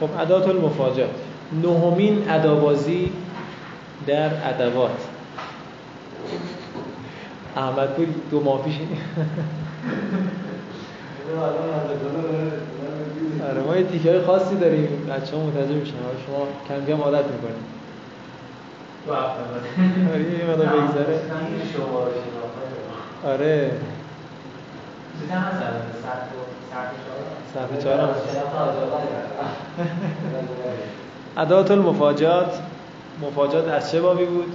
خب ادات المفاجات نهمین ادابازی در ادوات. احمد پور دو ماه پیش. آره ما یه تیکه خاصی داریم. بچه ها منتظر میشن شما کم کم عادت می‌کنیم دو هفته آره یه مدار بگذره. آره. صفحه چهار هم ادات المفاجات. مفاجات از چه بابی بود؟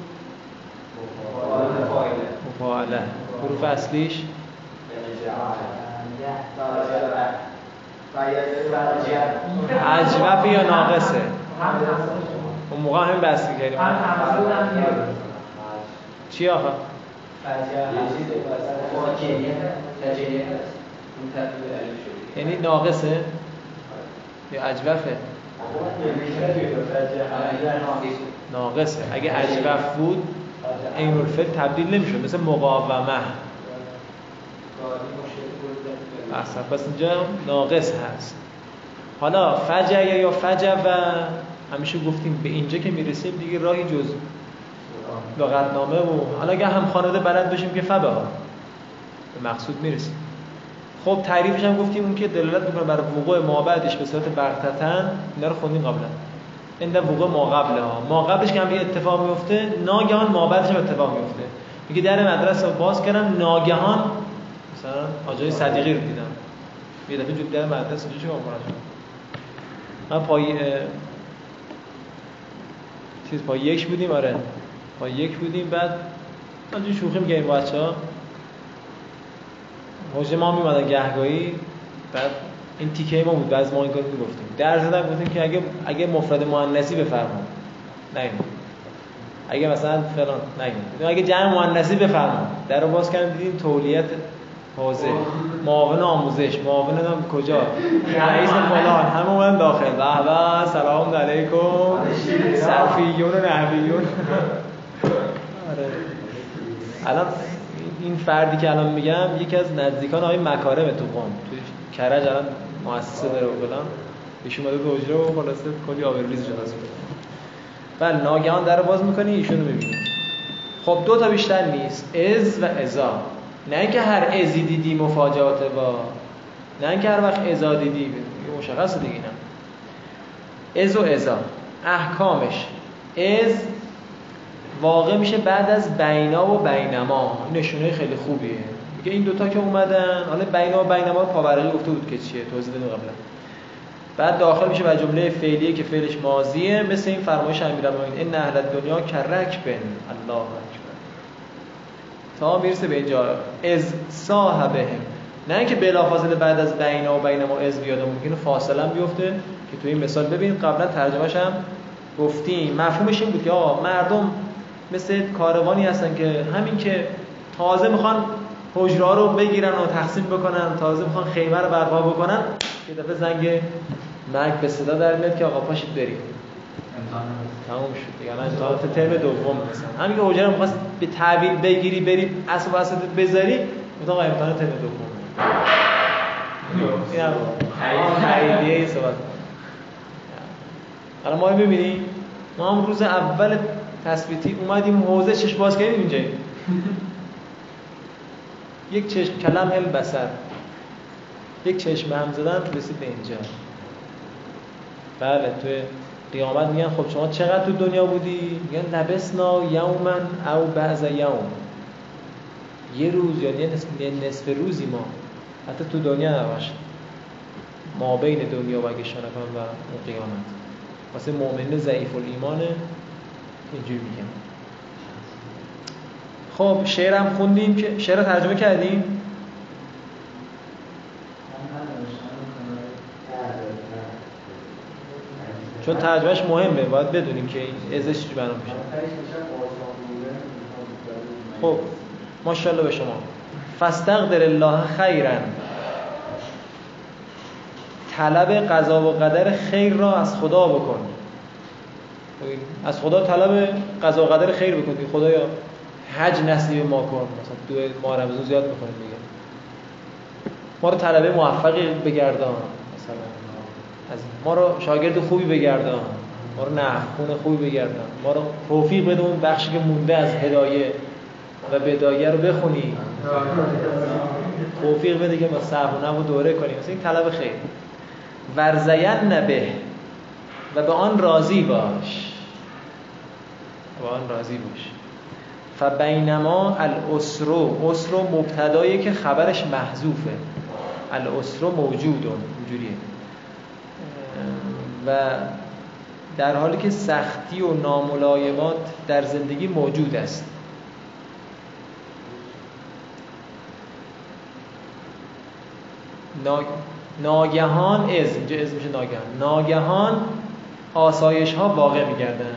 مفاعله. حروف اصلیش؟ عجوب یا ناقصه؟ اون موقع همین بحث کردیم چی آقا؟ یعنی ناقصه؟ یا عجوفه ناقصه. اگه عجوف بود این الفل تبدیل نمیشه مثل مقاومه. اصلا پس اینجا ناقص هست. حالا فجع یا فجع و همیشه گفتیم به اینجا که می‌رسیم دیگه راهی جز لغتنامه و حالا اگه هم خانواده بلد باشیم که فبه ها به مقصود می‌رسیم. خب تعریفش هم گفتیم اون که دلالت می‌کنه برای وقوع ما بعدش به صورت بغتتن اینا رو خوندیم قبلا. این وقوع ما قبل ها. ما قبلش که هم اتفاق میفته ناگهان ما بعدش هم اتفاق میفته میگه در مدرسه باز کردم ناگهان مثلا آجای صدیقی رو دیدم. یه دفعه جو در مدرسه چیکار کنم من پای چیز پای یک بودیم آره. پای یک بودیم بعد من شوخی میگه بچه ها حوزه ما میمدن گهگاهی بعد این تیکه ما بود بعض ما این کار می‌گفتیم در زدن گفتیم که اگه اگه مفرد مؤنثی بفرمایید. نه اگه مثلا فلان نگیم. اگه جمع مؤنثی بفرمایید. در رو باز کردیم دیدیم تولیت حوزه. معاون آموزش. معاون هم کجا. رئیس فلان. همه اومدن داخل. به سلام علیکم. صرفیون و نحویون. آره. الان این فردی که الان میگم یکی از نزدیکان آقای مکارم تو قم. توی کرج الان مؤسسه داره فلان. ایشون اومده به حجره و خلاصه کلی آبروریز شده است بله ناگهان در باز می‌کنی ایشون رو می‌بینی. خب دو تا بیشتر نیست. از و ازا. نه اینکه هر ازی دیدی مفاجات با نه اینکه هر وقت ازا دیدی مشخصه دیگه نه از و ازا. احکامش. از واقع میشه بعد از بینا و بینما. نشونه خیلی خوبیه. میگه این دوتا که اومدن حالا بینا و بینما رو پاورقی گفته بود که چیه توضیح دادم قبلا. بعد داخل میشه بر جمله فعلیه که فعلش ماضیه مثل این فرمایش امیرالمومنین این اهل دنیا کرک بن. الله اکبر. تا می‌رسه به اینجا. از صاحبهم. نه اینکه بلافاصله بعد از بینا و بینما از بیاد ممکنه فاصله بیفته که تو این مثال ببین. قبلا ترجمهش هم گفتیم. مفهومش این بود که آقا مردم مثل کاروانی هستن که همین که تازه می‌خوان حجره رو بگیرن و تقسیم بکنن تازه می‌خوان خیمه رو برپا بکنن یه دفعه زنگ مرگ به صدا در میاد که آقا پاشید بریم. تموم شد دیگه. الان امتحانات ترم دوم مثلا همین که حجره می‌خواست به تحویل بگیری بری اصل وسط بذاری آقا امتحان ترم دوم این هم تاییدیه صحبت الان ما ببینیم ما هم روز اول تثبیتی اومدیم حوزه چشم باز کردیم اینجا. یک چشم کلم هل بسر. یک چشم هم زدن رسید به اینجا. بله توی قیامت میگن خب شما چقدر تو دنیا بودی؟ میگن لبسنا یومن او بعض یوم. یه روز یا یه نصف روزی ما. حتی تو دنیا نباشه ما بین دنیا و اگه و قیامت. واسه مؤمن ضعیف الایمانه. اینجوری میگم. خب شعرم خوندیم که شعر ترجمه کردیم؟ چون ترجمهش مهمه باید بدونیم که این ازش چی بنا میشه. خب ماشاءالله به شما. فاستقدر الله خیرا طلب قضا و قدر خیر را از خدا بکن. از خدا طلب قضا و قدر خیر بکنید خدایا حج نصیب ما کن. مثلا دو ماه رمضان زیاد می‌کنیم دیگه. ما رو طلبه موفقی بگردان. مثلا از ما رو شاگرد خوبی بگردان. ما رو نحو خوبی بگردان. ما رو توفیق بده اون بخشی که مونده از هدایه و بدایه رو بخونی. توفیق بده که ما صحب و دوره کنیم مثل این طلب خیر. ورزین نبه و به آن راضی باش. به آن راضی باش. فبینما الاسرو اسرو مبتدایی که خبرش محذوفه. الاسرو موجود اینجوریه و در حالی که سختی و ناملایمات در زندگی موجود است. ناگهان از اینجا از میشه ناگهان؟ ناگهان آسایش ها واقع میگردن.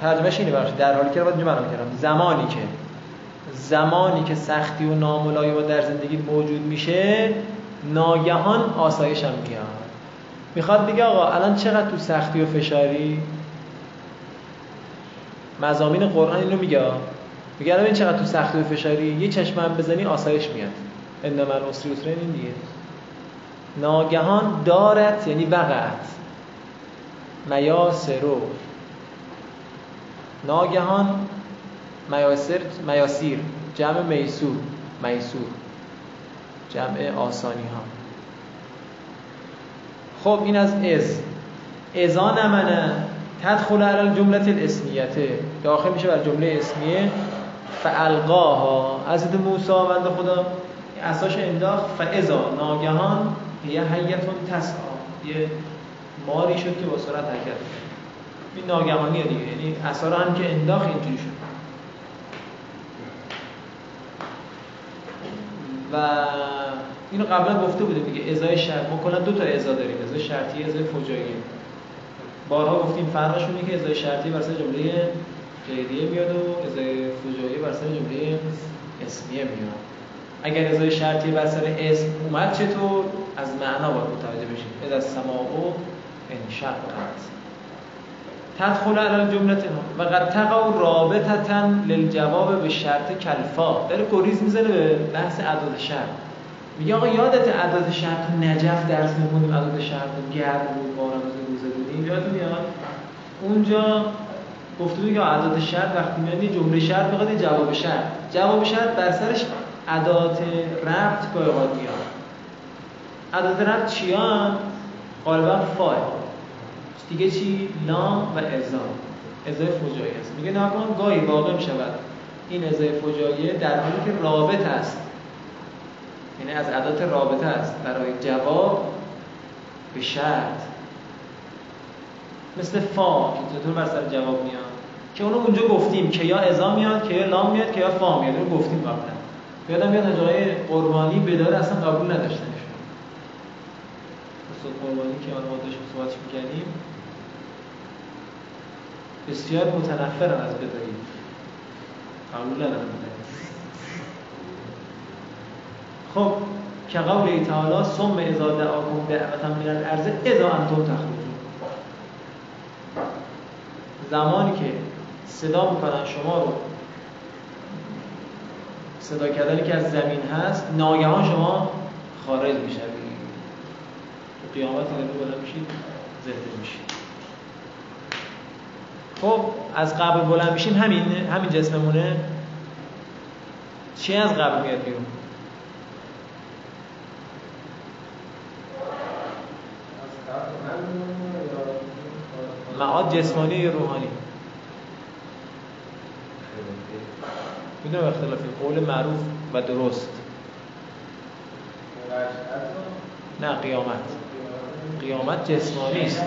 ترجمهش اینه بخش در حالی که رو اینجا کردم. زمانی که زمانی که سختی و ناملایمات در زندگی موجود میشه ناگهان آسایش هم میاد. می‌خواد بگه آقا الان چقدر تو سختی و فشاری؟ مزامین قرآن اینو میگه. میگه الان چقدر تو سختی و فشاری؟ یه چشم هم بزنی آسایش میاد. ان من یسرین این دیگه. ناگهان دارت یعنی وقعت. میاسرو. ناگهان میاسر میاسیر. جمع میسور. میسور. جمع آسانی ها خب این از از. ازا نمنه تدخل علی جملت الاسمیته داخل میشه بر جمله اسمیه. فالقاها حضرت موسی بنده خدا. اساش انداخت. فاذا. ناگهان. یه حیتون تسعا. یه ماری شد که با سرعت حرکت این ناگهانیه دیگه یعنی اثر هم که انداخت اینجوری شد. و اینو قبلا گفته بودیم دیگه ازای شرط ما کلا دو تا ازا داریم ازای شرطی ازای فجایی. بارها گفتیم فرقش که ازای شرطی بر جمله غیریه میاد و ازای فجایی بر جمله اسمیه میاد. اگر ازای شرطی بر سر اسم اومد چطور؟ از معنا باید متوجه بشیم. اذا السماء انشقت تدخل علی جمله و قد تقع رابطتا للجواب به شرط کلفا. داره گریز می‌زنه به بحث اعداد شرط. میگه آقا یادت اعداد شرط نجف درس می‌خونیم اعداد شرط گرم بود بارم روزه بودیم یادت میاد؟ اونجا گفته بود که اعداد شرط وقتی میاد یه جمله شرط می‌خواد جواب شرط. جواب شرط بر سرش عدات ربط گاهی میاد. عدات ربط چیان؟ غالبا فای دیگه چی؟ لام و ازا ازای فجایی است میگه ناگهان گاهی واقع شود این ازای فجاییه در حالی که رابط است. یعنی از عدات رابطه است. برای جواب به شرط. مثل فا که چطور بر سر جواب میاد؟ که اونو اونجا گفتیم. که یا ازا میاد که یا لام میاد که یا فا میاد. اونو گفتیم قبلا. یادم میاد جای قربانی بدار اصلا قبول نداشتنشون استاد قربانی که آن ما داشتیم صحبتش می‌کردیم. بسیار متنفرن از بدایی. قبول ندارن خب که قول تعالی ثم اذا دعاکم دعوتا من الارض اذا انتم تخرجون زمانی که صدا می‌کنن شما رو صدا کردنی که از زمین هست ناگهان شما خارج می‌شوید. قیامت این بالا میشید زنده میشید. خب از قبر بلند میشیم همین همین جسممونه. چی از قبر میاد بیرون؟ معاد جسمانی یا روحانی؟ می‌دونم اختلافی. قول معروف و درست. نه قیامت. قیامت جسمانی است.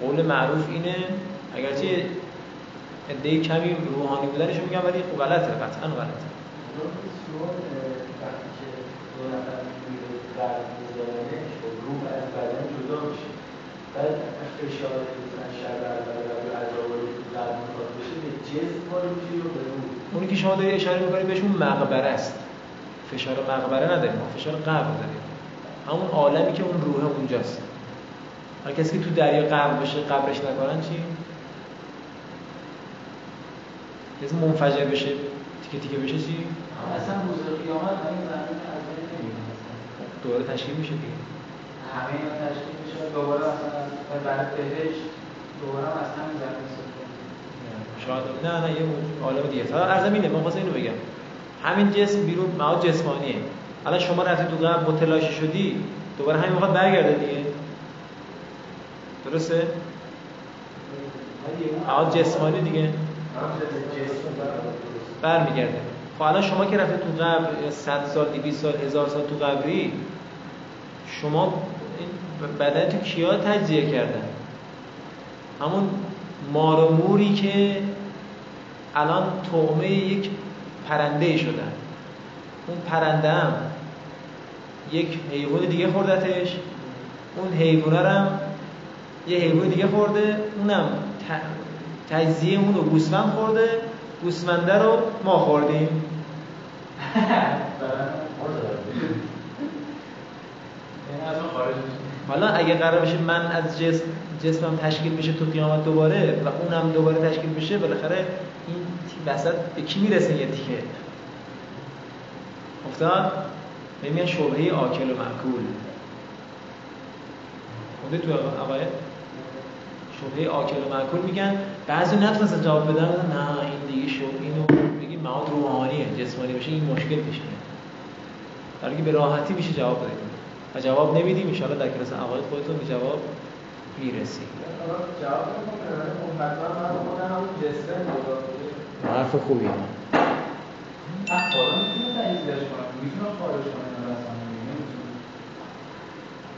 قول معروف اینه اگرچه عده کمی روحانی بودنش میگم ولی خب غلطه قطعا غلطه. میشه. بعد فشار اونی که شما داری اشاره می‌کنید بهشون مقبره است. فشار مقبره نداریم ما فشار قبر داریم. همون عالمی که اون روح اونجاست. هر کسی که تو دریا قبر بشه قبرش نکنن چی؟ کسی منفجر بشه تیکه تیکه بشه چی؟ اصلا روز قیامت این زمین از دوباره تشکیل میشه دیگه. همه اینا تشکیل میشه دوباره مثلا برای بهش دوباره همین زمین شاید. نه نه یه عالم دیگه. فقط ارزم اینه من اینو بگم. همین جسم بیرون مواد جسمانیه. الان شما رفتی تو قبل متلاشی شدی دوباره همین وقت برگرده دیگه. درسته؟ مواد جسمانی دیگه. برمیگرده. خب الان شما که رفته تو قبر 100 سال 200 سال هزار سال تو قبری شما بدن تو کیا تجزیه کردن؟ همون مار موری که الان تومه یک پرنده شدن. اون پرنده هم یک حیوان دیگه خوردتش. اون حیوانه هم یه حیوان دیگه خورده اونم تجزیه اون رو گوسفند خورده گوسفنده رو ما خوردیم. حالا اگه قرار بشه من از جسم جسمم تشکیل میشه تو قیامت دوباره و اونم دوباره تشکیل میشه بالاخره این وسط به کی می‌رسه یه تیکه افتاد میگن شبهه آکل و معکول خونده تو آقایه شبهه آکل و معکول میگن. بعضی نتونستن جواب بدن نه این دیگه شو اینو بگی مواد روحانیه جسمانی بشه این مشکل پیش میاد. در به راحتی میشه جواب بدید و جواب نمیدیم ان در کلاس عقاید خودتون به جواب می‌رسید جواب حرف خوبی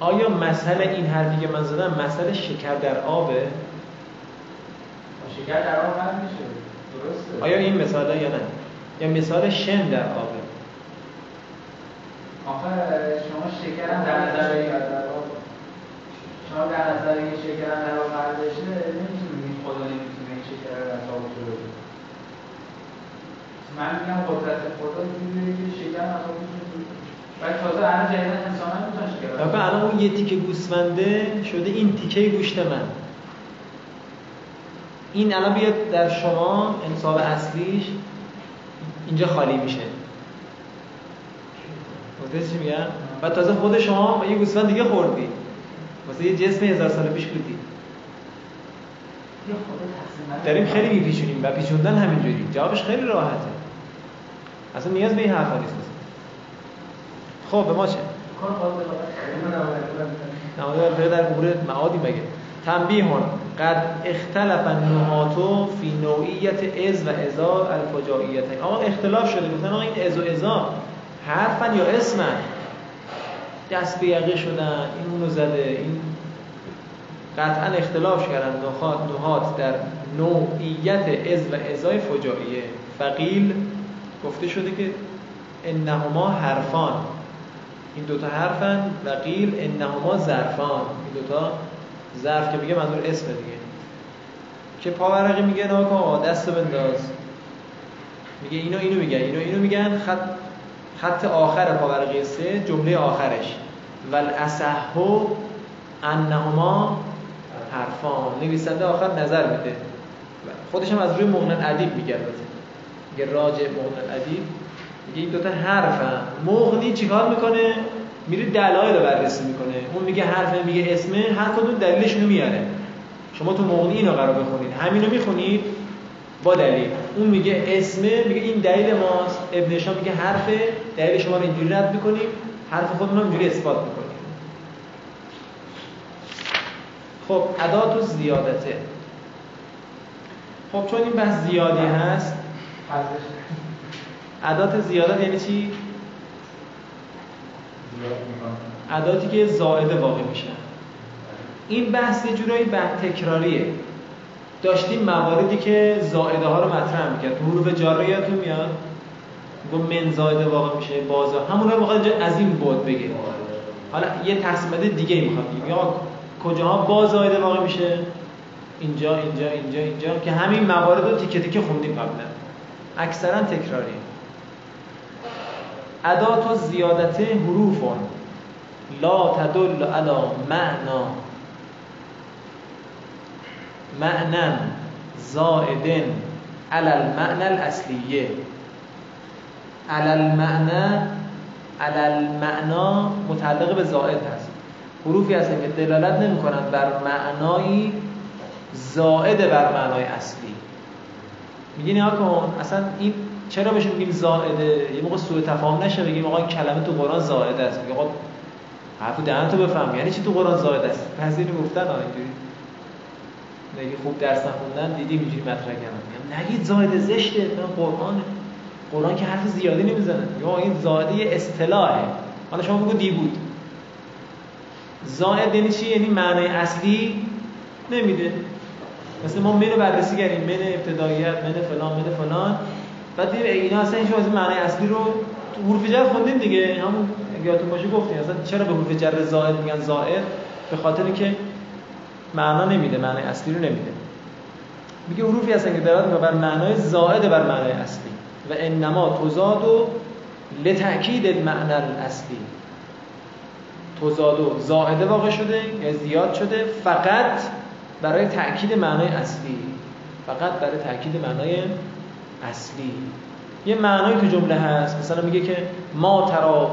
آیا مسئله این حرفی که من زدم مسئله شکر در آبه؟ شکر در آب میشه درسته آیا این مثاله یا نه؟ یا مثال شن در آبه؟ آخه شما شکر هم در نظر شما در نظر این شکر هم در آب قرار بشه نمی‌تونید خدا نمی‌تونه این شکر رو از آب جلو من میگم قدرت خدا اینجوریه که شکر از آب ولی تازه الان جدیدن انسان هم می‌تونن شکر الان اون یه تیکه گوسفنده شده این تیکه گوشت من. این الان بیاد در شما انصاب اصلیش اینجا خالی میشه. متوجه چی میگم؟ و تازه خود شما یه گوسفند دیگه خوردی. واسه یه جسم هزار سال پیش بودی. داریم خیلی میپیچونیم. و پیچوندن همینجوری. جوابش خیلی راحته. اصلا نیاز به این حرفا نیست. خب به ما چه نماده در امور معادی مگه تنبیه قد اختلف النهاتو فی نوعیت از و ازار الفجائیت. آقا اختلاف شده گفتن آقا این از و ازا حرفن یا اسمن؟ دست به یقه شدن این اونو زده این قطعا اختلاف کردن. نهات در نوعیت از و ازای فجائیه. فقیل گفته شده که انهما حرفان. این دوتا حرفن. و قیل انهما ظرفان. این دوتا ظرف که میگه منظور اسم دیگه. که پاورقی میگه ناکن دست بنداز. میگه اینو اینو میگه اینو اینو میگن. خط خط آخر پاورقی سه جمله آخرش. ول اصحو انهما حرفان. نویسنده آخر نظر میده. خودش هم از روی مغنن ادیب میگه میگه راجع مغنن ادیب میگه این دوتا حرفن. مغنی چیکار می‌کنه؟ میره دلایل رو بررسی می‌کنه. اون میگه حرف میگه اسمه هر کدوم دلیلش رو میاره. شما تو مغنی اینو قرار بخونید. همینو می‌خونید با دلیل. اون میگه اسمه میگه این دلیل ماست. ابن میگه حرف دلیل شما رو اینجوری رد می‌کنیم. حرف خودمون رو اینجوری اثبات می‌کنیم. خب ادات و زیادته. خب چون این بحث زیادی هست ادات زیادت یعنی چی؟ اداتی که زائده واقع میشن. این بحث یه جورایی بحث تکراریه. داشتیم مواردی که زائده ها رو مطرح می‌کرد. حروف جاره یادتون میاد؟ گفت من زائده واقع میشه بازا همون رو می‌خواد از این بود بگه. حالا یه تصمیمات دیگه می‌خواد بگیم. یا کجاها با زائده واقع میشه؟ اینجا اینجا اینجا اینجا. که همین موارد رو تیکه تیکه خوندیم قبلا. اکثرا تکراری ادات و زیادت حروف لا تدل على معنا معنا زائد على المعنى الاصلیه. على المعنى على المعنا متعلق به زائد هست. حروفی هستن که دلالت نمی‌کنن بر معنایی زائد بر معنای اصلی. میگی نیا کن اصلا این چرا بهش میگیم زائده؟ یه موقع سوء تفاهم نشه بگیم آقا کلمه تو قرآن زائده است. میگه آقا حرف دهن تو بفهم. یعنی چی تو قرآن زائده است؟ پس اینو گفتن اینجوری. نگی خوب درس نخوندن دیدی اینجوری مطرح کردن. نگید زائده زشته من قرآنه. قرآن که حرف زیادی نمی‌زنه. یا این زائده یه اصطلاحه. حالا شما بگو دی بود زائد یعنی چی؟ یعنی معنای اصلی نمیده. مثل ما منو بررسی کردیم. من ابتداییت من فلان من فلان. بعد دیدیم اینا اصلا این از معنای اصلی رو تو حروف جر خوندیم دیگه. همون یادتون باشه گفتیم اصلا چرا به حروف جر زائد میگن زائد؟ به خاطر که معنا نمیده معنای اصلی رو نمیده. میگه حروفی هستن که دارد بر معنای زائد بر معنای اصلی. و انما تزاد و لتأکید المعنی الاصلی. تزاد و زائده واقع شده یا زیاد شده فقط برای تأکید معنای اصلی. فقط برای تأکید معنای اصلی. یه معنای تو جمله هست. مثلا میگه که ما ترا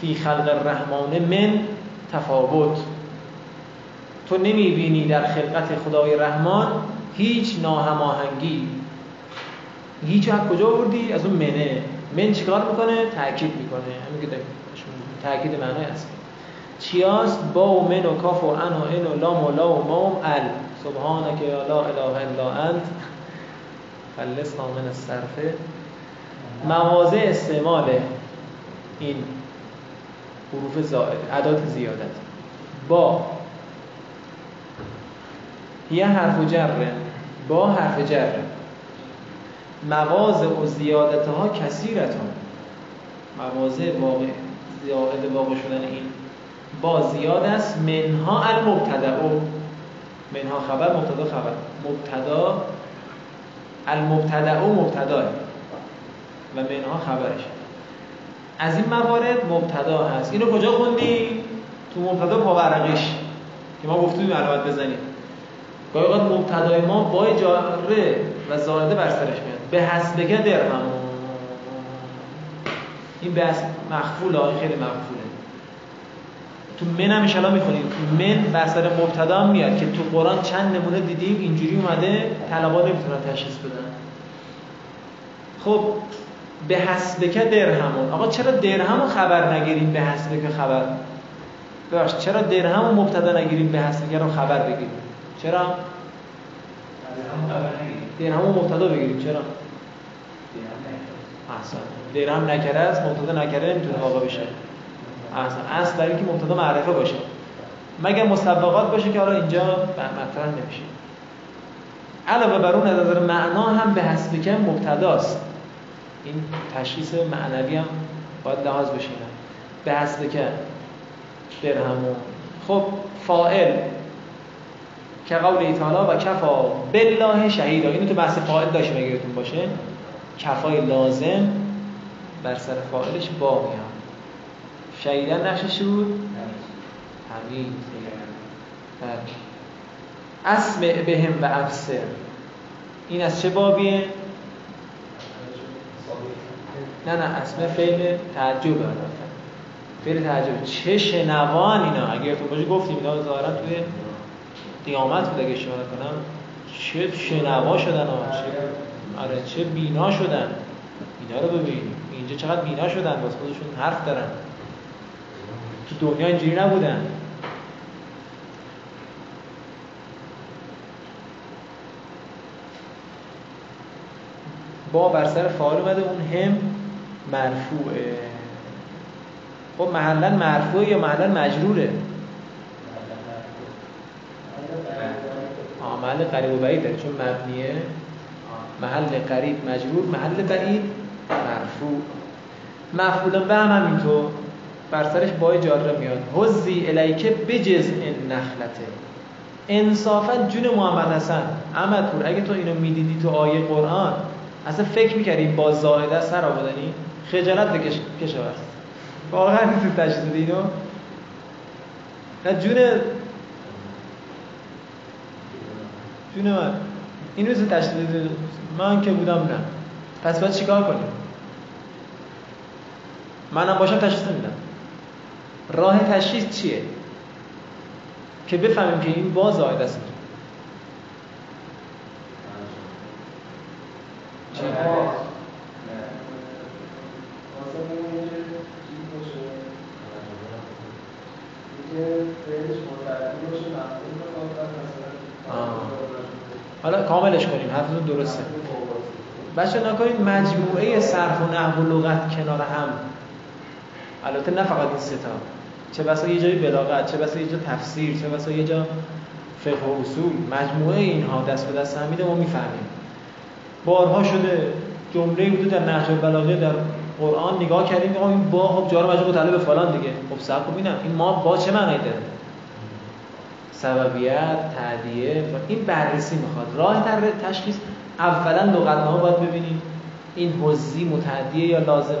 فی خلق الرحمن من تفاوت. تو نمی‌بینی در خلقت خدای رحمان هیچ ناهماهنگی. هیچ از کجا آوردی؟ از اون منه. من چیکار می‌کنه؟ تاکید می‌کنه. همین که تاکید معنای اصلی. چیاست با و من و کاف و ان و ان و لام و لا و مام ال. سبحانك لا اله الا انت. خلصنا من الصرف مواضع استعمال این حروف زائد عدات زیادت. با. یه حرف جر با حرف جر مواضع و زیادت ها کثیرتان. مواضع واقع زیاد واقع شدن این. با زیاد است منها المبتدا. منها خبر مبتدا خبر. مبتدا المبتدا مبتدا و منها خبرش. از این موارد مبتدا هست. اینو کجا خوندی؟ تو مبتدا پاورقش. که ما گفتیم علامت بزنیم. گاهی اوقات مبتدای ما با جاره و زائده بر سرش میاد. به حسبک درهم. این به مخفول خیلی مخفوله تو من هم انشالله می‌خونیم من سر مبتدا میاد که تو قرآن چند نمونه دیدیم اینجوری اومده طلبا نمی‌تونن تشخیص بدن. خب به حسبک درهمون. آقا چرا درهم رو خبر نگیریم به حسبک خبر؟ ببخش چرا درهم رو مبتدا نگیریم به حسبک رو خبر بگیریم؟ چرا؟ درهم رو مبتدا بگیریم. چرا؟ احسن. درهم نکره است مبتدا نکره نمی‌تونه واقع بشه. اصلا اصل برای اینکه مبتدا معرفه باشه. مگر مسبقات باشه که حالا اینجا مطرح نمیشه. علاوه بر اون نظر معنا هم به حسب که مبتداست. این تشخیص معنوی هم باید لحاظ بشه به حسب که درهمون خب فائل که قول ایتالا و کفا بالله شهیدا اینو تو بحث فائل داشتیم اگه باشه. کفای لازم بر سر فائلش با میاد. شهیدن نقشش بود؟ همین اسمع بهم و افسر. این از چه بابیه؟ نه نه اسم فعل تعجب فعل تعجب. چه شنوان اینا؟ اگر تو باشه گفتیم اینا ظاهرا توی قیامت بود اگه شما کنم چه شنوا شدن آن چه آره چه بینا شدن؟ اینا رو ببین اینجا چقدر بینا شدن؟ باز خودشون حرف دارن. تو دنیا اینجوری نبودن. با بر سر فعال اومده اون هم مرفوعه. خب محلا مرفوعه یا محلا مجروره آه محل قریب و بعید داره چون مبنیه محل قریب مجرور محل بعید مرفوع. مفعول به هم همینطور. بر سرش بای جاره میاد. حزی الیکه بجز این نخلته. انصافا جون محمد حسن. احمد پور اگه تو اینو می‌دیدی تو آیه قرآن اصلا فکر می‌کردی با زائده سر آبادنی خجالت بکش کشه بست واقعا تو تشدید اینو. نه جون جون من. اینو تو تشدید من که بودم نه. پس باید چیکار کنیم؟ منم باشم تشخیص نمیدم راه تشخیص چیه؟ که بفهمیم که این با زائد است. حالا کاملش کنیم حرفتون درسته. بچه نکنید مجموعه صرف و نحو و لغت کنار هم. البته نه فقط این ستا چه بسا یه جای بلاغت چه بسا یه جا تفسیر چه بسا یه جا فقه و اصول. مجموعه اینها دست به دست همیده ما می‌فهمیم. بارها شده جمله بوده در نهج البلاغه در قرآن نگاه کردیم که این با خب جار مجرور متعلق فلان دیگه. خب صبر ببینم این ما با چه معنی داره؟ سببیت تعدیه این بررسی می‌خواد. راه در تشخیص اولا لغتنامه باید ببینیم. این حزی متعدیه یا لازمه؟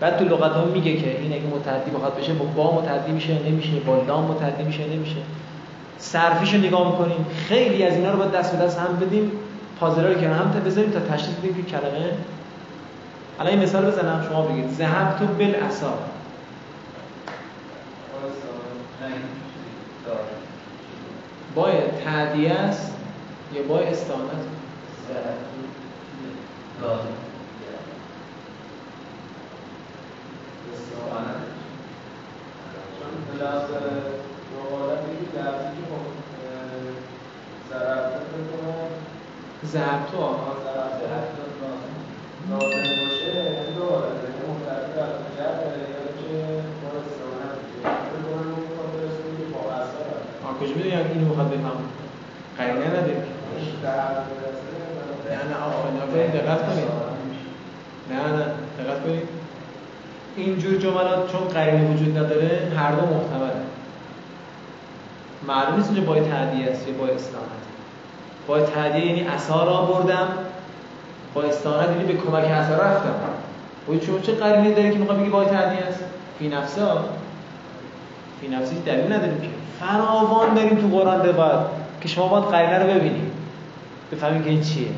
بعد تو لغتنامه میگه که این اگه متعدی بخواد بشه با با متعدی میشه نمیشه با لام متعدی میشه نمیشه. صرفیشو نگاه می‌کنیم. خیلی از اینا رو باید دست به دست هم بدیم پازلا رو کنار هم تا بذاریم تا تشخیص بدیم که کلمه. الان این مثال بزنم شما بگید. ذهبت بالعصا با تعدیه است یا با استانت ضرب تو آها لازم باشه یعنی دو حالت یعنی متعدی بر جر یا که با استعانت آه کجا می‌دونی اینو می‌خواد بفهم قرینه نداری نه نه آفرین دقت کنید نه نه دقت کنید اینجور جملات چون قرینه وجود نداره هر دو محتمله. معلوم نیست اینجا باید تعدیه است یا با استانت با تعدیه یعنی اثار را بردم با استانت یعنی به کمک اثار رفتم. و چون چه قرینه داری که می‌خواد بگی با تعدیه است؟ فی نفسه فی نفسی دلیل نداریم که. فراوان داریم تو قرآن روایت که شما باید قرینه رو ببینید. بفهمید که این چیه.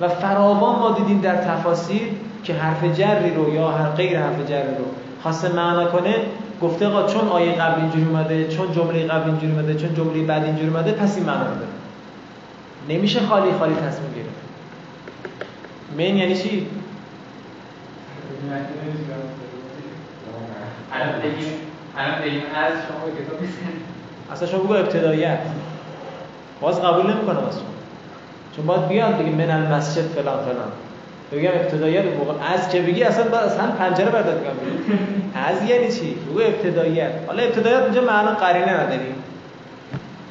و فراوان ما دیدیم در تفاسیر که حرف جری رو یا هر غیر حرف جری رو خواسته معنا کنه گفته آقا چون آیه قبل اینجوری اومده چون جمله قبل اینجوری اومده چون جمله بعد اینجوری اومده پس این معنا داره نمیشه خالی خالی تصمیم گرفت. من یعنی چی؟ الان بگیم الان بگیم از شما کتاب اصلا شما بگو ابتداییت باز قبول نمی‌کنم از شما. چون باید بیان دیگه من المسجد فلان فلان. بگم ابتداییت موقع از که بگی اصلا باید اصلا پنجره برداد بگم از یعنی چی؟ بگو ابتداییت. حالا ابتداییت اینجا معنا قرینه نداریم.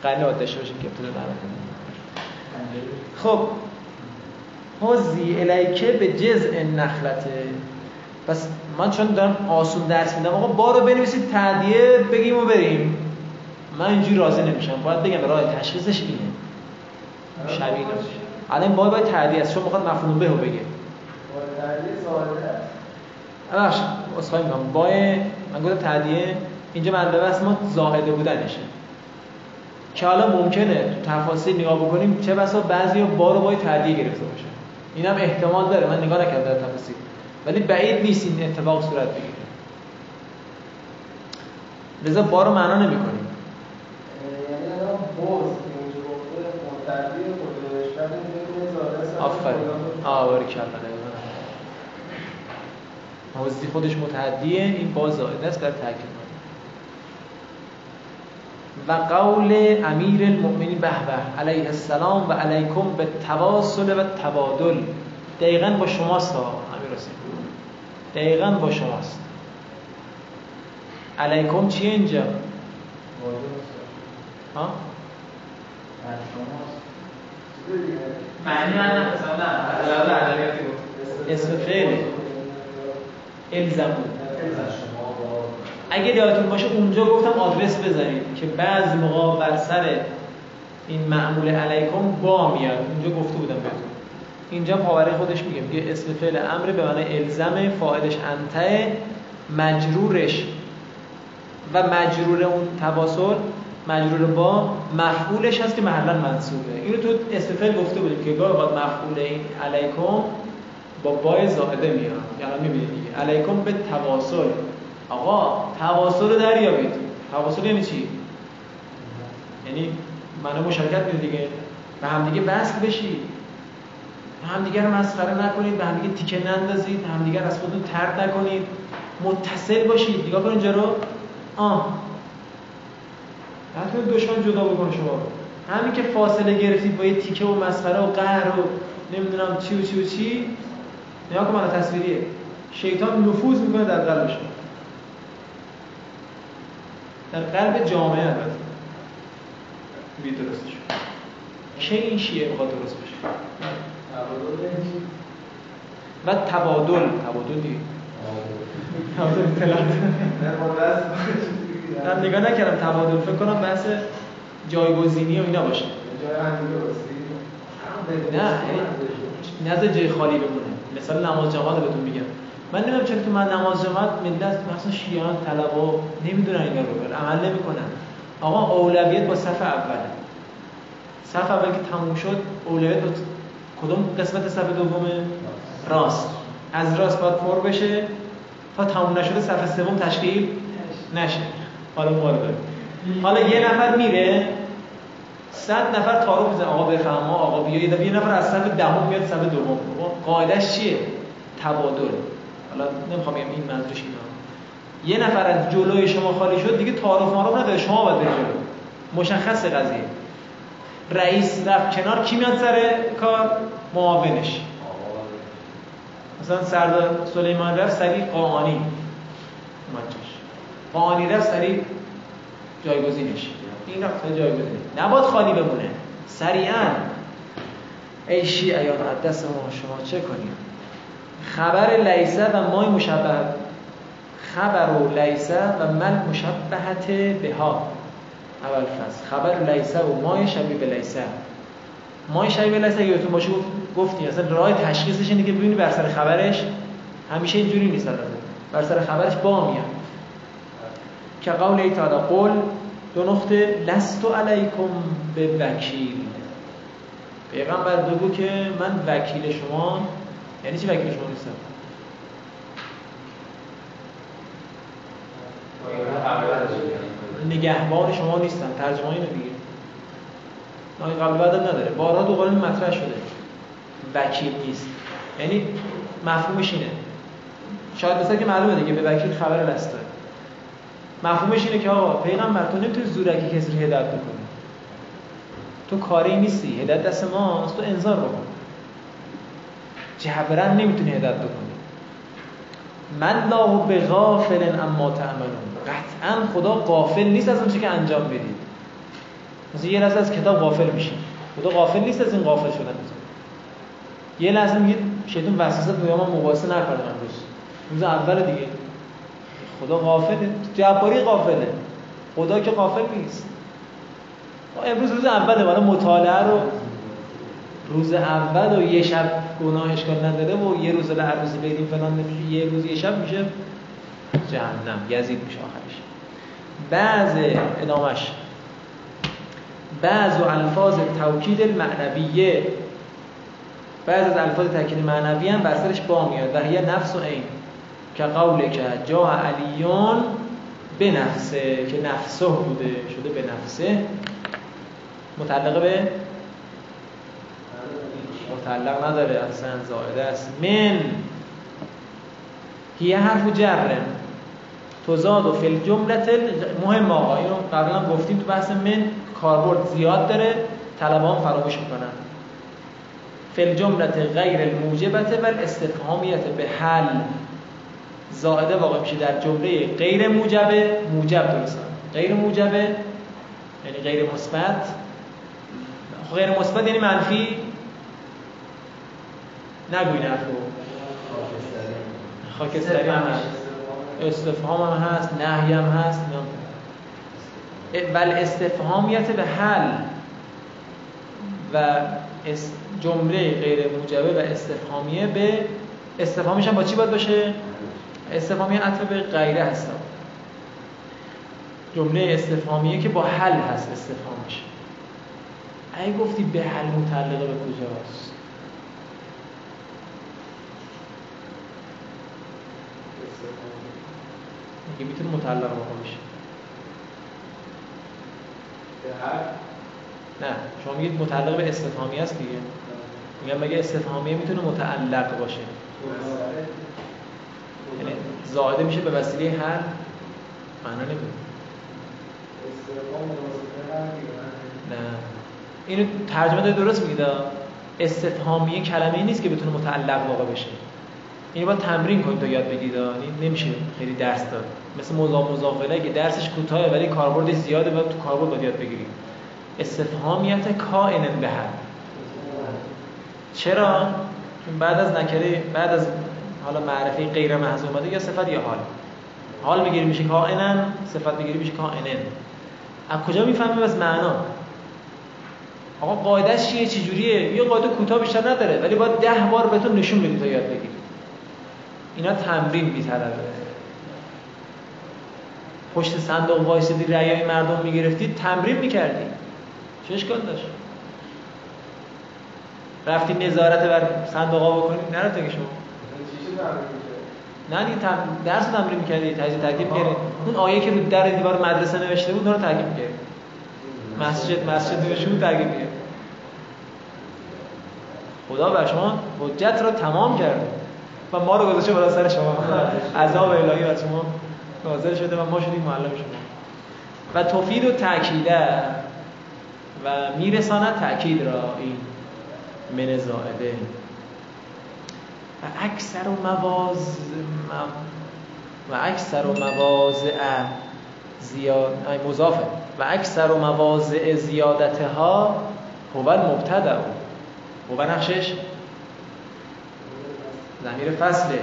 قرینه باید داشته باشیم که ابتداییت معنا خب. حوزی الیکه به جزء نخلته پس من چون دارم آسون درس میدم آقا بارو بنویسید تعدیه بگیم و بریم. من اینجوری راضی نمیشم. باید بگم راه تشخیصش اینه. شبیه الان باید باید تعدیه است. چون می‌خواد مفهوم به بگه. بخش اصخایی می‌کنم. با من گفتم تعدیه اینجا منبع است ما زاهده بودنشه. که حالا ممکنه تو تفاصیل نگاه بکنیم چه بسا بعضی با رو باید تعدیه گرفته باشه. اینم احتمال داره. من نگاه نکردم در تفاصیل. ولی بعید نیست این اتفاق صورت بگیره. لذا با رو معنا نمی کنیم آفرین. آواری کردن حوزی خودش متعدیه این با زائده است در تاکید و قول امیر المؤمنین به به علیه السلام و علیکم به تواصل و تبادل. دقیقا با شماست ها امیر حسین. دقیقا با شماست. علیکم چیه اینجا؟ ها؟ معنی من مثلا اسم فعل الزمون اگه یادتون باشه اونجا گفتم آدرس بذارید که بعضی موقع بر سر این معمول علیکم با میاد. اونجا گفته بودم بهتون. اینجا پاوره خودش میگه. میگه اسم فعل امر به معنی الزم فاعلش انته مجرورش و مجرور اون تواصل مجرور با مفعولش هست که محلا منصوبه. اینو تو اسم فعل گفته بودیم که گاه اوقات مفعول این علیکم با بای زائده میاد. یعنی می‌بینید دیگه. علیکم به تواصل آقا تواصل رو دریابید. تواصل یعنی چی؟ یعنی منو مشارکت میده دیگه. به همدیگه وصل بشید. همدیگه رو مسخره نکنید. به همدیگه تیکه نندازید. همدیگه از خودتون ترد نکنید. متصل باشید. نگاه کن اینجا رو آه حتما دشمن جدا بکنه شما. همین که فاصله گرفتید با یه تیکه و مسخره و قهر و نمی‌دونم چی و چی و چی. نگاه کن من تصویریه. شیطان نفوذ می‌کنه در قلب شما در قلب جامعه البته. بی درست شد. کی این شیعه می‌خواد درست بشه؟ و تبادل. تبادل دیگه. تبادل اطلاعات. من نگاه نکردم. تبادل. فکر کنم بحث جایگزینی و اینا باشه. نه. نزد جای خالی بمونه. مثال نماز جماعت بهتون میگم. من نمی‌دونم چرا تو من نماز جماعت ملت مثلا شیعان طلبا نمی‌دونن اینا رو عمل نمی‌کنن. آقا اولویت با صف اوله صف اول که تموم شد اولویت با کدوم قسمت صف دومه راست. از راست باید پر بشه. تا تموم نشده صف سوم تشکیل نشه. حالا حالا یه نفر میره. صد نفر تعارف می‌زنه آقا بفهم آقا بیا. یه نفر از صف دهم میاد صف دوم. قاعدش چیه؟ تبادل. حالا نمی‌خوام بگم این منظورش اینا یه نفر از جلوی شما خالی شد دیگه تعارف معارف نداره. شما باید برید جلو. مشخص قضیه. رئیس رفت کنار. کی میاد سر کار؟ معاونش. مثلا سردار سلیمان رفت سری قاانی ماچش قاانی رفت سری جایگزینش. این رفت جایگزین نباد خالی بمونه. سریعا. ای شیعیان دست ما شما چه کنیم؟ خبر لیسه و مای مشبه. خبر و لیسه و من مشبهت به ها اول فصل. خبر لیسه و مای شبیه به لیسه. مای شبیه به لیسه یادتون باشه گفتی اصلا راه تشخیصش اینه که ببینی بر سر خبرش. همیشه اینجوری نیست البته. بر سر خبرش با میاد که قول ای تعالی قول دو نقطه لست علیکم به وکیل پیغمبر بگو که من وکیل شما یعنی چی وکیل شما نیستم؟ نگهبان شما نیستم ترجمه اینو دیگه. نای قبل بعد نداره. بارها دو قرآن مطرح شده. وکیل نیست. یعنی مفهومش اینه. شاید مثلا که معلومه دیگه به وکیل خبر لست داره. مفهومش اینه که آقا پیغمبر تو نمی‌تونی زورکی کسی رو هدایت بکنی. تو کاری نیستی هدایت دست ماست تو انذار بکن. جبران نمی‌تونی هدایت بکنی. من لا به غافل اما تعملون. قطعا خدا غافل نیست از اون که انجام بدید مثلا یه لحظه از کتاب غافل میشین خدا غافل نیست از این غافل شدن. یه لحظه میگید شیطان وسوسه تو ما مباحثه نکنه امروز روز اول دیگه. خدا غافله. جباری غافله. خدا که غافل نیست. امروز روز اوله حالا مطالعه رو روز اول و یه شب گناه اشکال نداره و یه روز لعروز بیدیم فلان نمیشه یه روز یه شب میشه جهنم یزید میشه آخرش. بعض ادامش بعض و الفاظ توکید المعنویه بعض از الفاظ تاکید معنوی هم بر با میاد و هی نفس و عین. که قول که جا علیون به نفسه که نفسه بوده شده به نفسه متعلق به؟ متعلق نداره اصلا زائده است. من هیه حرف جرم تزاد و فل جملت مهم آقا اینو قبلا گفتیم تو بحث من کاربرد زیاد داره طلبان فراموش می‌کنن. فل جملت غیر الموجبت و استفهامیت به حل. زائده واقع میشه در جمله غیر موجبه موجب درست. غیر موجبه یعنی غیر مثبت. غیر مثبت یعنی منفی. نگوین حرفو. خاکستری. هم هست استفهام هم هست نهی هم هست بل استفهامیت به حل و جمله غیر موجبه و استفهامیه به استفهامیش هم با چی باید باشه؟ استفهامیه عطف به غیره هست جمله استفهامیه که با حل هست استفهامش اگه گفتی به حل متعلقه به کجاست میگه می‌تونه متعلق با بشه. نه شما میگید متعلق به استفهامی است دیگه. میگم مگه استفهامیه می‌تونه متعلق باشه؟ یعنی زائده میشه به وسیله هر معنا نمیده نه. اینو ترجمه درست میگید استفهامیه کلمه ای نیست که بتونه متعلق واقع بشه. اینو باید تمرین کنید تا یاد بگیرید این نمیشه خیلی درس داد. مثل مضاف مضاف که درسش کوتاهه ولی کاربردش زیاده و تو کاربرد باید یاد بگیرید. استفهامیت کائن به چرا؟ چون بعد از نکره بعد از حالا معرفه غیر محض اومده یا صفت یا حال؟ حال بگیری میشه کائنن صفت بگیری میشه کائنن. از کجا می‌فهمیم از معنا؟ آقا قاعدش چیه؟ چجوریه؟ یه قاعده کوتاه بیشتر نداره ولی باید ده بار بهتون نشون بدید تا یاد بگیرید. اینا تمرین میطلبه پشت صندوق وایسیدی رأیای مردم می‌گرفتید تمرین می‌کردی. چه اشکال داشت؟ رفتی نظارت بر صندوق ها بکنی؟ نرفته که شما. نه دیگه درس تمرین می‌کردی تجزیه ترکیب کردی. اون آیه که رو در دیوار مدرسه نوشته بود اون رو ترکیب کردی مسجد مسجد نوشته بود ترکیب کردی خدا بر شما حجت رو تمام کرده و ما رو گذاشته بالا سر شما. عذاب الهی بر شما نازل شده و ما شدیم معلم شما. و تفید و تأکیده. و میرساند تأکید را این من زائده. و اکثر و مواز و اکثر و مواضع زیاد مضافه. و اکثر و مواضع زیادتها هو المبتدع هو نقشش؟ زمیر فصله.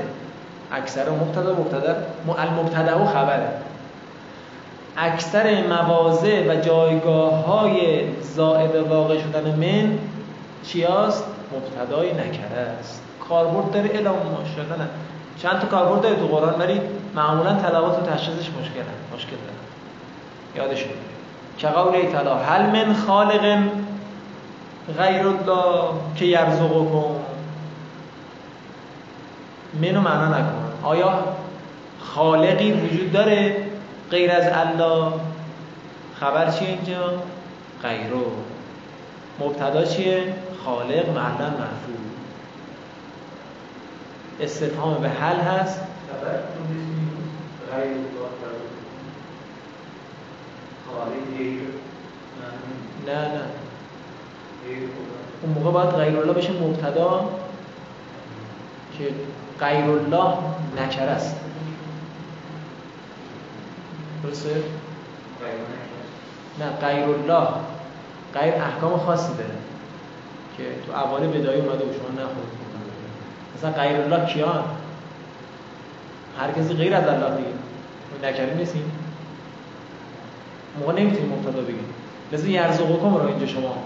اکثر مبتدا مبتدا المبتدا و خبره. اکثر مواضع و جایگاه های زائد واقع شدن من چیاست؟ مبتدای نکره است. کاربرد داره الان ماشاءالله نه چند تا کاربرد داره تو قرآن ولی معمولا تلاوت و تشخیصش مشکل مشکل داره. یادش که قول تعالی هل من خالق غیر الله که یرزقکم. منو معنا نکن. آیا خالقی وجود داره غیر از الله؟ خبر چیه اینجا؟ غیرو مبتدا چیه؟ خالق معلن مرفوع استفهام به حل هست. نه نه. اون موقع باید غیر الله بشه مبتدا که غیر الله نکر است. درسته؟ نه غیر الله غیر احکام خاصی داره که تو اول بدایی اومده و شما نخورد مثلا غیر الله کیان؟ هر کسی غیر از الله دیگه. نکریم نیستیم. موقع نمی‌تونیم مبتدا بگیم. لذا یرزقکم رو اینجا شما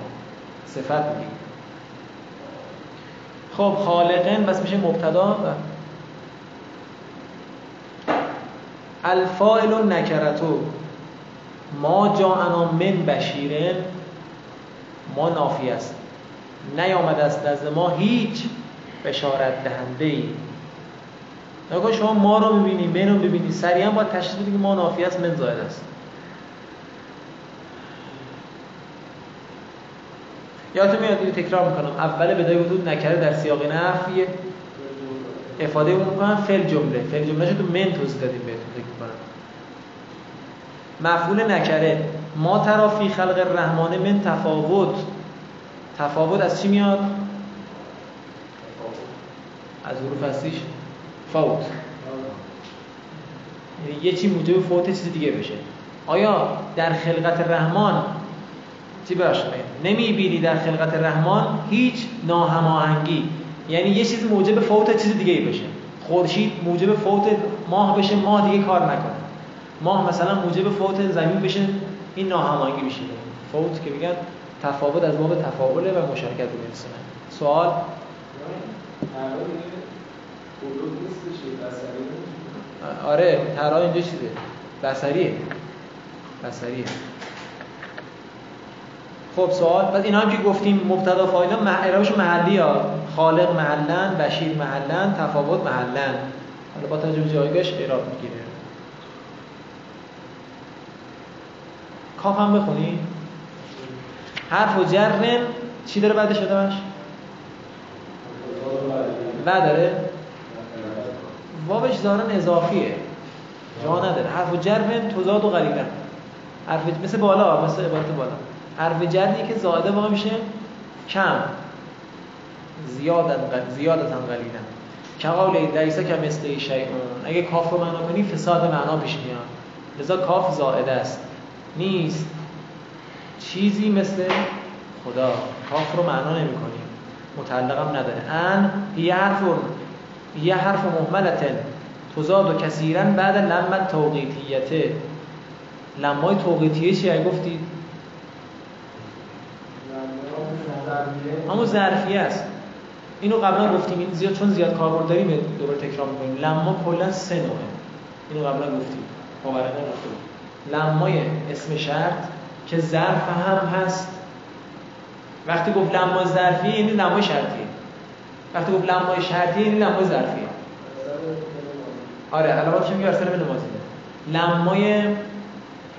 صفت بگیم خب خالقن بس میشه مبتدا الفائل نکرتو. ما جاءنا من بشیرن. ما نافی است. نیامد است نزد ما هیچ بشارت دهنده ای نگاه شما ما رو می‌بینی من رو می‌بینی. سریعا باید تشخیص بدی که ما نافی است من زاید است. یادتون میاد اینو تکرار می‌کنم. اول بدای وجود نکره در سیاق نفی افاده اون می‌کنم فل جمله. فل جمله تو من توضیح دادیم بهتون فکر می‌کنم. مفعول نکره. ما ترا فی خلق الرحمن من تفاوت. تفاوت از چی میاد؟ حروف هستیش فوت. یه چی موجب فوت چیز دیگه بشه. آیا در خلقت رحمان چی باشه نمی‌بینی در خلقت رحمان هیچ ناهماهنگی. یعنی یه چیز موجب فوت چیز دیگه بشه. خورشید موجب فوت ماه بشه ماه دیگه کار نکنه. ماه مثلا موجب فوت زمین بشه این ناهماهنگی بشه فوت که میگن تفاوت از باب تفاوله و مشارکت بینسونه سوال؟ آره ترا اینجا چیزه بسریه بسریه خب سوال. بعد اینا هم که گفتیم مبتدا فایل اعرابش محلی ها. خالق محلن بشیر محلن تفاوت محلن. حالا با توجه به جایگاهش اعراب می‌گیره. کاف هم بخونی؟ حرف و جر چی داره بعدش ادامش و داره؟ واوش ظاهرا اضافیه جا نداره. حرف جر توزاد و غریبا حرف مثل بالا مثل عبارت بالا. حرف جری که زائده واقع میشه کم. زیاد زیادتا قلیلا کقال لیسا که مثل شیعون. اگه کاف رو معنا کنی فساد معنا پیش میاد. لذا کاف زائده است. نیست. چیزی مثل خدا. کاف رو معنا نمی کنیم متعلقم نداره. ان یه حرف یه حرف محملتن تزاد و کثیرا بعد لمت توقیتیته. لمای توقیتیه چیه؟ گفتید همون ظرفیه است. اینو قبلا گفتیم. این زیاد چون زیاد کاربرد داریم دوباره تکرار می‌کنیم. لما کلا سه نوعه. اینو قبلا گفتیم. باورنه گفتیم لمای اسم شرط که ظرف هم هست. وقتی گفت لما ظرفیه یعنی لمای شرطیه. وقتی گفت لمای شرطیه یعنی لمای ظرفیه. آره علاماتش میگه ارسال نمازی. لمای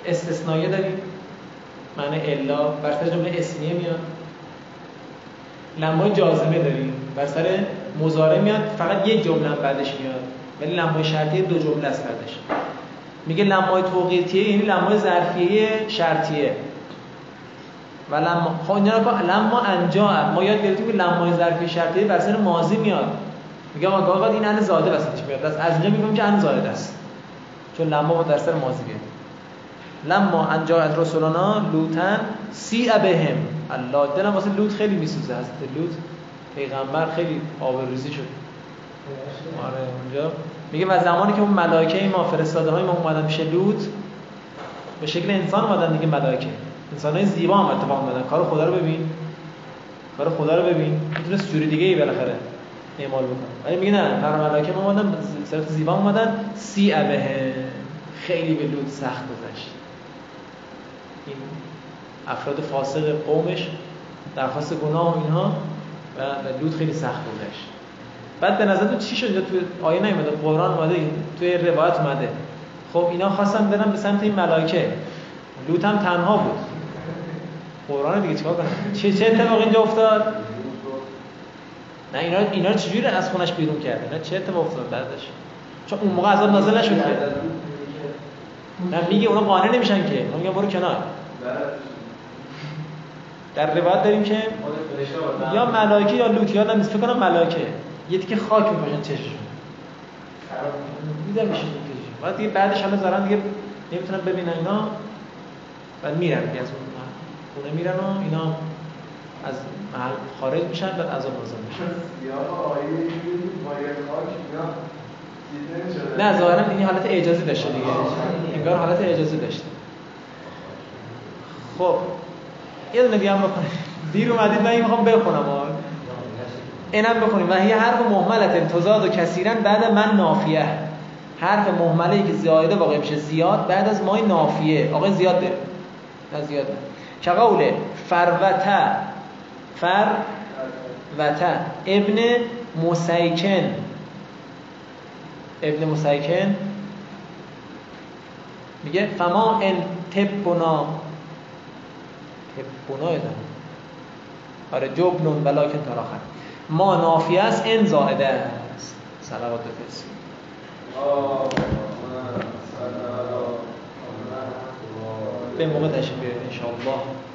استثنایی داریم. معنی الا بر سر جمله اسمیه میاد. لمای جازمه داریم. بر سر مزاره میاد فقط یک جمله بعدش میاد. ولی لمای شرطیه دو جمله است بعدش. میگه لمای توقیتیه یعنی لمای ظرفیه شرطیه. و لما خب اینا رو لما انجا ما یاد گرفتیم که لمای ظرفی شرطیه بر سر ماضی میاد. میگه آقا گاهی این ان زاده وسطش میاد؟ از اینجا میگم که ان زاده است. چون لما در سر ماضی بیاد لما انجا از رسولانا لوتن سی بهم. الله دلم واسه لوط خیلی میسوزه. هست لوط پیغمبر خیلی آبروریزی شد. آره اونجا. میگه و زمانی که اون ملائکه ما فرستاده های ما اومدن میشه لوط به شکل انسان اومدن دیگه ملائکه. انسان های زیبا هم اتفاق اومدن کار خدا رو ببین. کار خدا رو ببین. می‌تونست جوری دیگه ای بالاخره اعمال بکنه. ولی میگه نه هر ملائکه اومدن صرف زیبا اومدن. سی ابه خیلی به لوط سخت گذشت. این افراد فاسق قومش درخواست گناه و اینها و لوط خیلی سخت گذشت. بعد به نظر تو چی شد؟ تو آیه نیومده قرآن اومده توی روایت اومده. خب اینا خواستن برن به سمت این ملائکه. لوط هم تنها بود. قرآن دیگه چیکار کنه چه چه اتفاقی اینجا افتاد؟ نه اینا اینا چجوری از خونش بیرون کرد؟ اینا چه اتفاق افتاد بعدش؟ چون اون موقع عذاب نازل نشد که نه میگه اونا قانع نمیشن که. میگن برو کنار. در روایت داریم که یا ملائکه یا لوط یادم نیست. فکر کنم ملائکه. یه دیگه خاک میپاشن میشه بعد دیگه بعدش همه زارن دیگه نمی‌تونن ببینن اینا بعد میرن دیگه خونه میرن و اینا از محل خارج میشن بعد عذاب نازل میشن. نه ظاهرا این حالت اجازه داشته دیگه. انگار حالت اجازه داشته. خب یه دونه دیگه هم بکنیم. دیر اومدید من این می‌خوام بخونم. اینم بخونیم. و هی حرف محملت تزاد و کثیرا بعد من نافیه. حرف محمله که زیاده واقع میشه. زیاد بعد از مای نافیه. آقا زیاد داره نه زیاد نه. که قول فروته فر وته ابن مسیکن. ابن مسیکن. میگه فما ان تبنا. تبنا ایدن آره جبنون ولکن تراخر ما نافی است ان زائده است. صلوات بفرستید به موقع تشریف بیارید انشاءالله